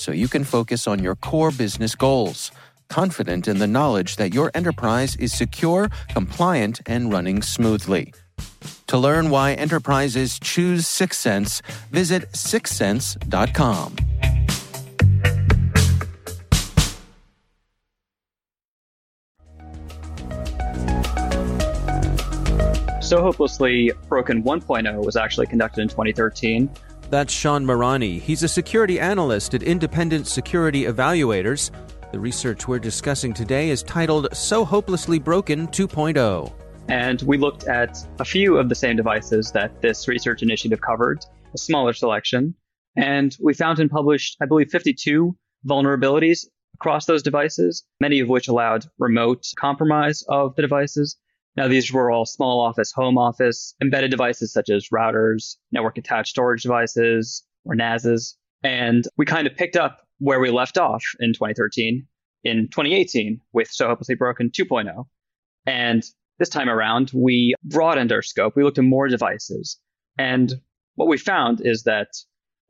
so you can focus on your core business goals. Confident in the knowledge that your enterprise is secure, compliant, and running smoothly. To learn why enterprises choose Syxsense, visit syxsense.com. SOHOpelessly Broken 1.0 was actually conducted in 2013. That's Shaun Mirani. He's a security analyst at Independent Security Evaluators. The research we're discussing today is titled SOHOpelessly Broken 2.0. And we looked at a few of the same devices that this research initiative covered, a smaller selection. And we found and published, I believe, 52 vulnerabilities across those devices, many of which allowed remote compromise of the devices now, these were all small office, home office, embedded devices such as routers, network attached storage devices, or NASs. And we kind of picked up where we left off in 2013 in 2018 with SOHOpelessly Broken 2.0. And this time around, we broadened our scope. We looked at more devices. And what we found is that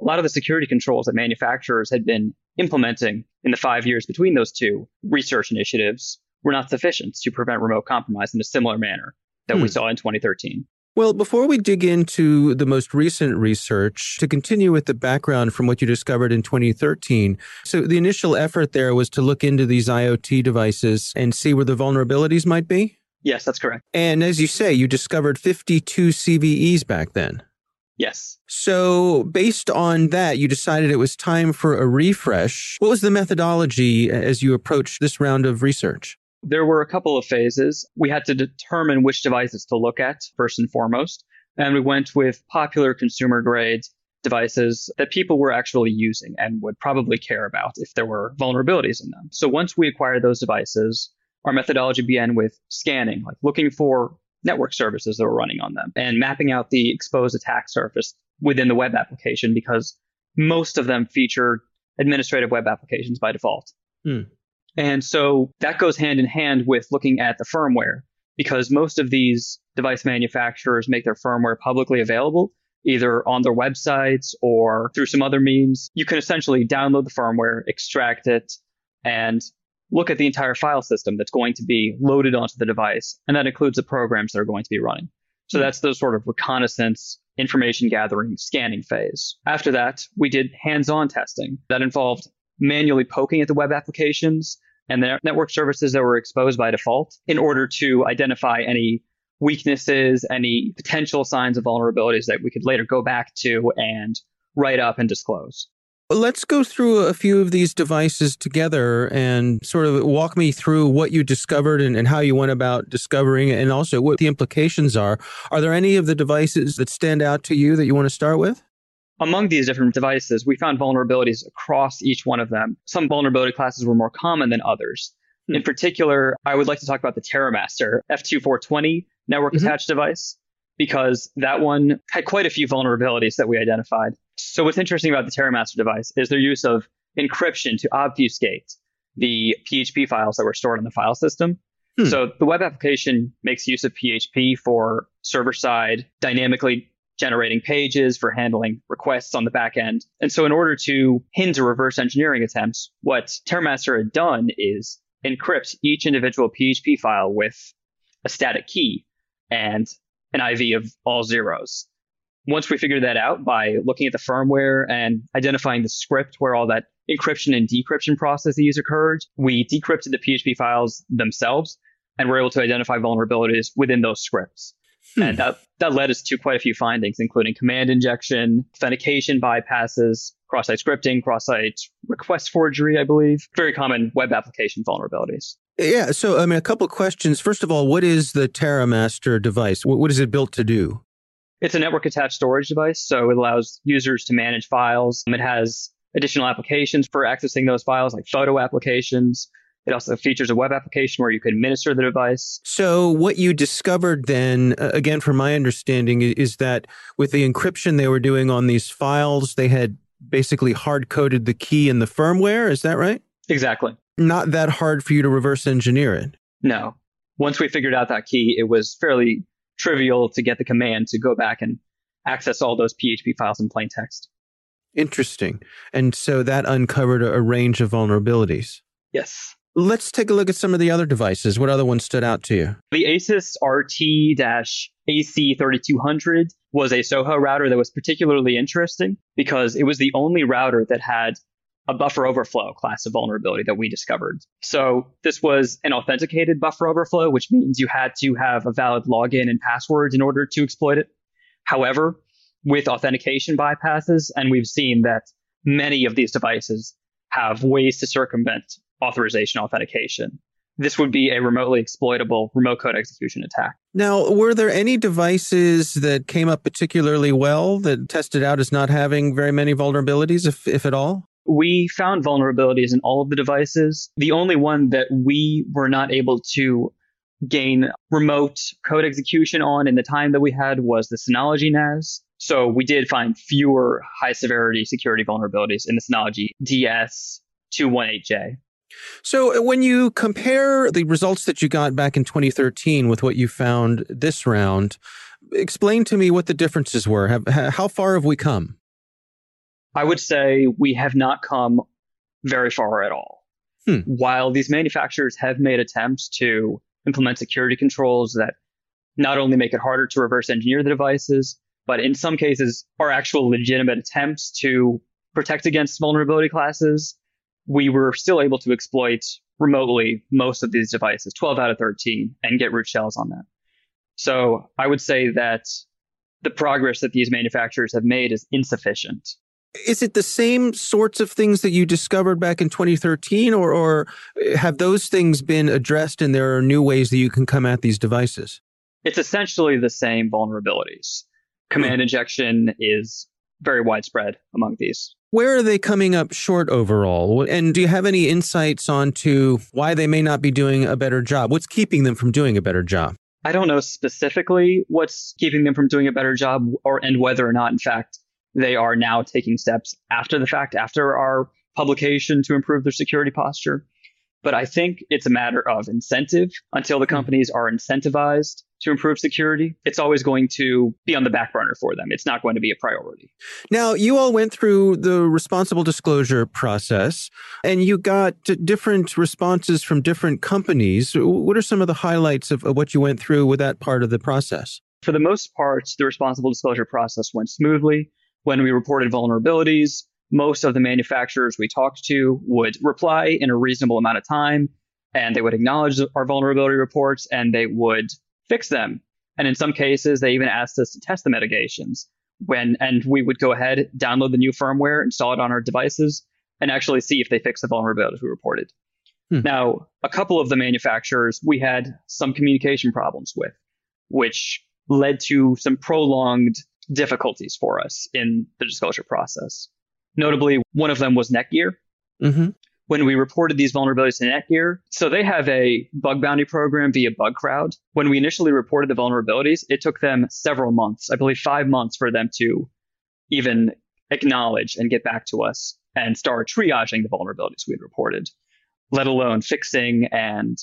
a lot of the security controls that manufacturers had been implementing in the five years between those two research initiatives were not sufficient to prevent remote compromise in a similar manner that hmm. we saw in 2013. Well, before we dig into the most recent research, to continue with the background from what you discovered in 2013. So, the initial effort there was to look into these IoT devices and see where the vulnerabilities might be? Yes, that's correct. And as you say, you discovered 52 CVEs back then. Yes. So, based on that, you decided it was time for a refresh. What was the methodology as you approached this round of research? There were a couple of phases. We had to determine which devices to look at first and foremost. And we went with popular consumer grade devices that people were actually using and would probably care about if there were vulnerabilities in them. So once we acquired those devices, our methodology began with scanning, like looking for network services that were running on them and mapping out the exposed attack surface within the web application because most of them feature administrative web applications by default. Hmm. And so that goes hand in hand with looking at the firmware because most of these device manufacturers make their firmware publicly available either on their websites or through some other means. You can essentially download the firmware, extract it, and look at the entire file system that's going to be loaded onto the device, and that includes the programs that are going to be running. So hmm. that's the sort of reconnaissance, information gathering, scanning phase. After that, we did hands-on testing that involved manually poking at the web applications and the network services that were exposed by default in order to identify any weaknesses, any potential signs of vulnerabilities that we could later go back to and write up and disclose. Let's go through a few of these devices together and sort of walk me through what you discovered and, and, how you went about discovering and also what the implications are. Are there any of the devices that stand out to you that you want to start with? Among these different devices, we found vulnerabilities across each one of them. Some vulnerability classes were more common than others. Hmm. In particular, I would like to talk about the TerraMaster F2420 network mm-hmm. attached device because that one had quite a few vulnerabilities that we identified. So what's interesting about the TerraMaster device is their use of encryption to obfuscate the PHP files that were stored in the file system. Hmm. So the web application makes use of PHP for server side dynamically generating pages for handling requests on the back end. And so in order to hinder reverse engineering attempts, what TerraMaster had done is encrypt each individual PHP file with a static key and an IV of all zeros. Once we figured that out by looking at the firmware and identifying the script where all that encryption and decryption processes occurred, we decrypted the PHP files themselves and were able to identify vulnerabilities within those scripts. Hmm. And that, that led us to quite a few findings, including command injection, authentication bypasses, cross-site scripting, cross-site request forgery, I believe. Very common web application vulnerabilities. Yeah. So, I mean, a couple questions. First of all, what is the TerraMaster device? What, what is it built to do? It's a network attached storage device. So it allows users to manage files. It has additional applications for accessing those files, like photo applications. It also features a web application where you can administer the device. So, what you discovered then, uh, again, from my understanding, is that with the encryption they were doing on these files, they had basically hard coded the key in the firmware. Is that right? Exactly not that hard for you to reverse engineer it. No. Once we figured out that key, it was fairly trivial to get the command to go back and access all those PHP files in plain text. Interesting. And so that uncovered a range of vulnerabilities. Yes. Let's take a look at some of the other devices. What other ones stood out to you? The Asus RT AC3200 was a Soho router that was particularly interesting because it was the only router that had a buffer overflow class of vulnerability that we discovered. So this was an authenticated buffer overflow, which means you had to have a valid login and password in order to exploit it. However, with authentication bypasses, and we've seen that many of these devices have ways to circumvent authorization authentication. This would be a remotely exploitable remote code execution attack. Now, were there any devices that came up particularly well that tested out as not having very many vulnerabilities, if, if at all? we found vulnerabilities in all of the devices. The only one that we were not able to gain remote code execution on in the time that we had was the Synology NAS. So we did find fewer high severity security vulnerabilities in the Synology DS218J. So uh, when you compare the results that you got back in 2013 with what you found this round, explain to me what the differences were. Have, how far have we come? I would say we have not come very far at all. Hmm. While these manufacturers have made attempts to implement security controls that not only make it harder to reverse engineer the devices, but in some cases are actual legitimate attempts to protect against vulnerability classes, we were still able to exploit remotely most of these devices, 12 out of 13, and get root shells on them. So I would say that the progress that these manufacturers have made is insufficient. Is it the same sorts of things that you discovered back in 2013, or, or have those things been addressed and there are new ways that you can come at these devices? It's essentially the same vulnerabilities. Command hmm. injection is very widespread among these. Where are they coming up short overall? And do you have any insights onto why they may not be doing a better job? What's keeping them from doing a better job? I don't know specifically what's keeping them from doing a better job or and whether or not in fact they are now taking steps after the fact, after our publication to improve their security posture. But I think it's a matter of incentive. Until the hmm. companies are incentivized to improve security, it's always going to be on the back burner for them. It's not going to be a priority. Now, you all went through the responsible disclosure process and you got different responses from different companies. What are some of the highlights of, of what you went through with that part of the process? For the most part, the responsible disclosure process went smoothly. When we reported vulnerabilities, most of the manufacturers we talked to would reply in a reasonable amount of time and they would acknowledge our vulnerability reports and they would fix them. And in some cases, they even asked us to test the mitigations when, and we would go ahead, download the new firmware, install it on our devices, and actually see if they fix the vulnerabilities we reported. Hmm. Now, a couple of the manufacturers we had some communication problems with, which led to some prolonged difficulties for us in the disclosure process. Notably, one of them was Netgear. Mm-hmm. When we reported these vulnerabilities to Netgear, so they have a bug bounty program via Bugcrowd. When we initially reported the vulnerabilities, it took them several months, I believe five months for them to even acknowledge and get back to us and start triaging the vulnerabilities we had reported, let alone fixing and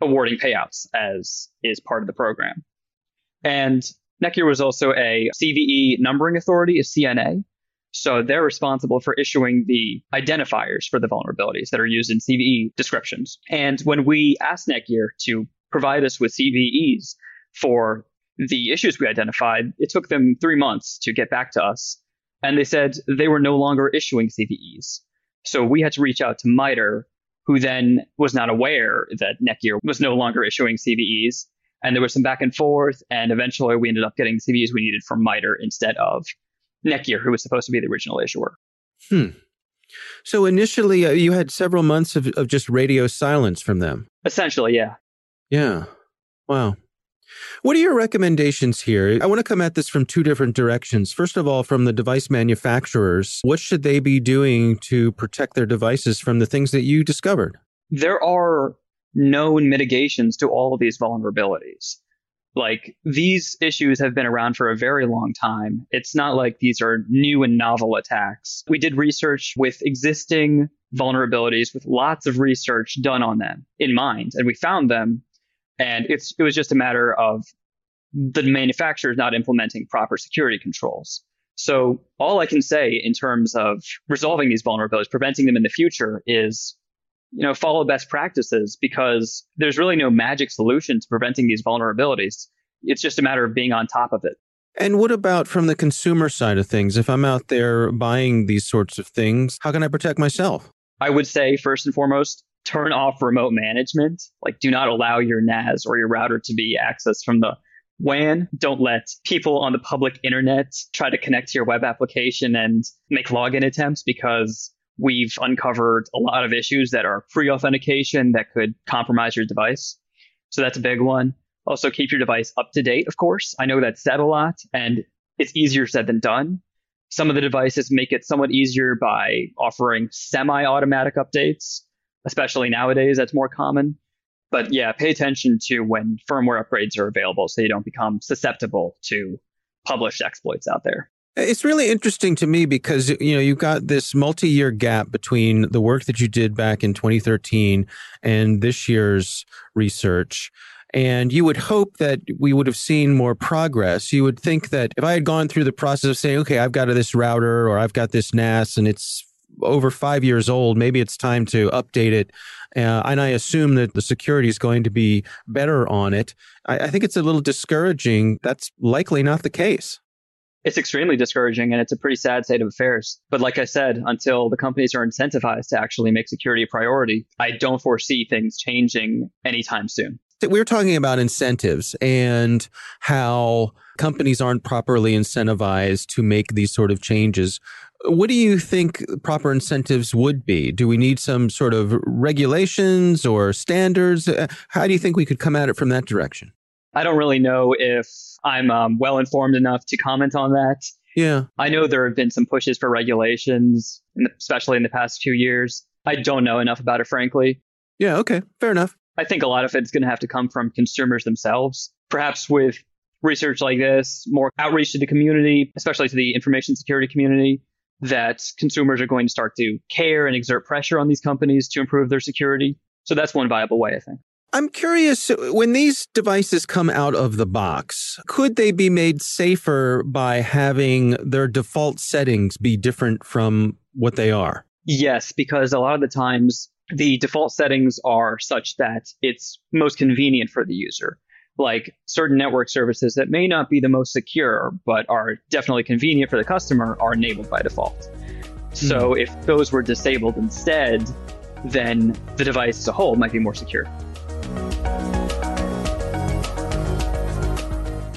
awarding payouts as is part of the program. And Netgear was also a CVE numbering authority, a CNA. So they're responsible for issuing the identifiers for the vulnerabilities that are used in CVE descriptions. And when we asked Netgear to provide us with CVEs for the issues we identified, it took them three months to get back to us. And they said they were no longer issuing CVEs. So we had to reach out to MITRE, who then was not aware that Netgear was no longer issuing CVEs. And there was some back and forth. And eventually we ended up getting the CVEs we needed from MITRE instead of Netgear, who was supposed to be the original issuer. Hmm. So initially, uh, you had several months of, of just radio silence from them. Essentially, yeah. Yeah. Wow. What are your recommendations here? I want to come at this from two different directions. First of all, from the device manufacturers, what should they be doing to protect their devices from the things that you discovered? There are known mitigations to all of these vulnerabilities. Like these issues have been around for a very long time. It's not like these are new and novel attacks. We did research with existing vulnerabilities with lots of research done on them in mind, and we found them. And it's it was just a matter of the manufacturers not implementing proper security controls. So all I can say in terms of resolving these vulnerabilities, preventing them in the future is you know, follow best practices because there's really no magic solution to preventing these vulnerabilities. It's just a matter of being on top of it. And what about from the consumer side of things? If I'm out there buying these sorts of things, how can I protect myself? I would say, first and foremost, turn off remote management. Like, do not allow your NAS or your router to be accessed from the WAN. Don't let people on the public internet try to connect to your web application and make login attempts because We've uncovered a lot of issues that are pre authentication that could compromise your device. So that's a big one. Also, keep your device up to date, of course. I know that's said a lot and it's easier said than done. Some of the devices make it somewhat easier by offering semi automatic updates, especially nowadays, that's more common. But yeah, pay attention to when firmware upgrades are available so you don't become susceptible to published exploits out there. It's really interesting to me because you know you've got this multi-year gap between the work that you did back in 2013 and this year's research. And you would hope that we would have seen more progress. You would think that if I had gone through the process of saying, okay, I've got this router or I've got this NAS and it's over five years old, maybe it's time to update it. Uh, and I assume that the security is going to be better on it. I, I think it's a little discouraging. That's likely not the case it's extremely discouraging and it's a pretty sad state of affairs. But like I said, until the companies are incentivized to actually make security a priority, I don't foresee things changing anytime soon. We are talking about incentives and how companies aren't properly incentivized to make these sort of changes. What do you think proper incentives would be? Do we need some sort of regulations or standards? Uh, how do you think we could come at it from that direction? I don't really know if I'm um, well informed enough to comment on that. Yeah. I know there have been some pushes for regulations, especially in the past few years. I don't know enough about it, frankly. Yeah, okay. Fair enough. I think a lot of it's going to have to come from consumers themselves. Perhaps with research like this, more outreach to the community, especially to the information security community, that consumers are going to start to care and exert pressure on these companies to improve their security. So that's one viable way, I think. I'm curious when these devices come out of the box, could they be made safer by having their default settings be different from what they are? Yes, because a lot of the times the default settings are such that it's most convenient for the user. Like certain network services that may not be the most secure, but are definitely convenient for the customer, are enabled by default. So mm. if those were disabled instead, then the device as a whole might be more secure.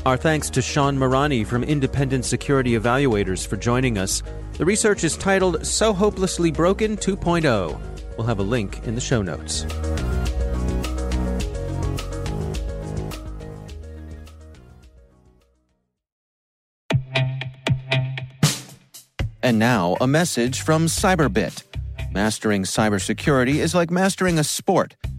Our thanks to Shaun Mirani from Independent Security Evaluators for joining us. The research is titled SOHOpelessly Broken 2.0. We'll have a link in the show notes. And now, a message from Cyberbit. Mastering cybersecurity is like mastering a sport.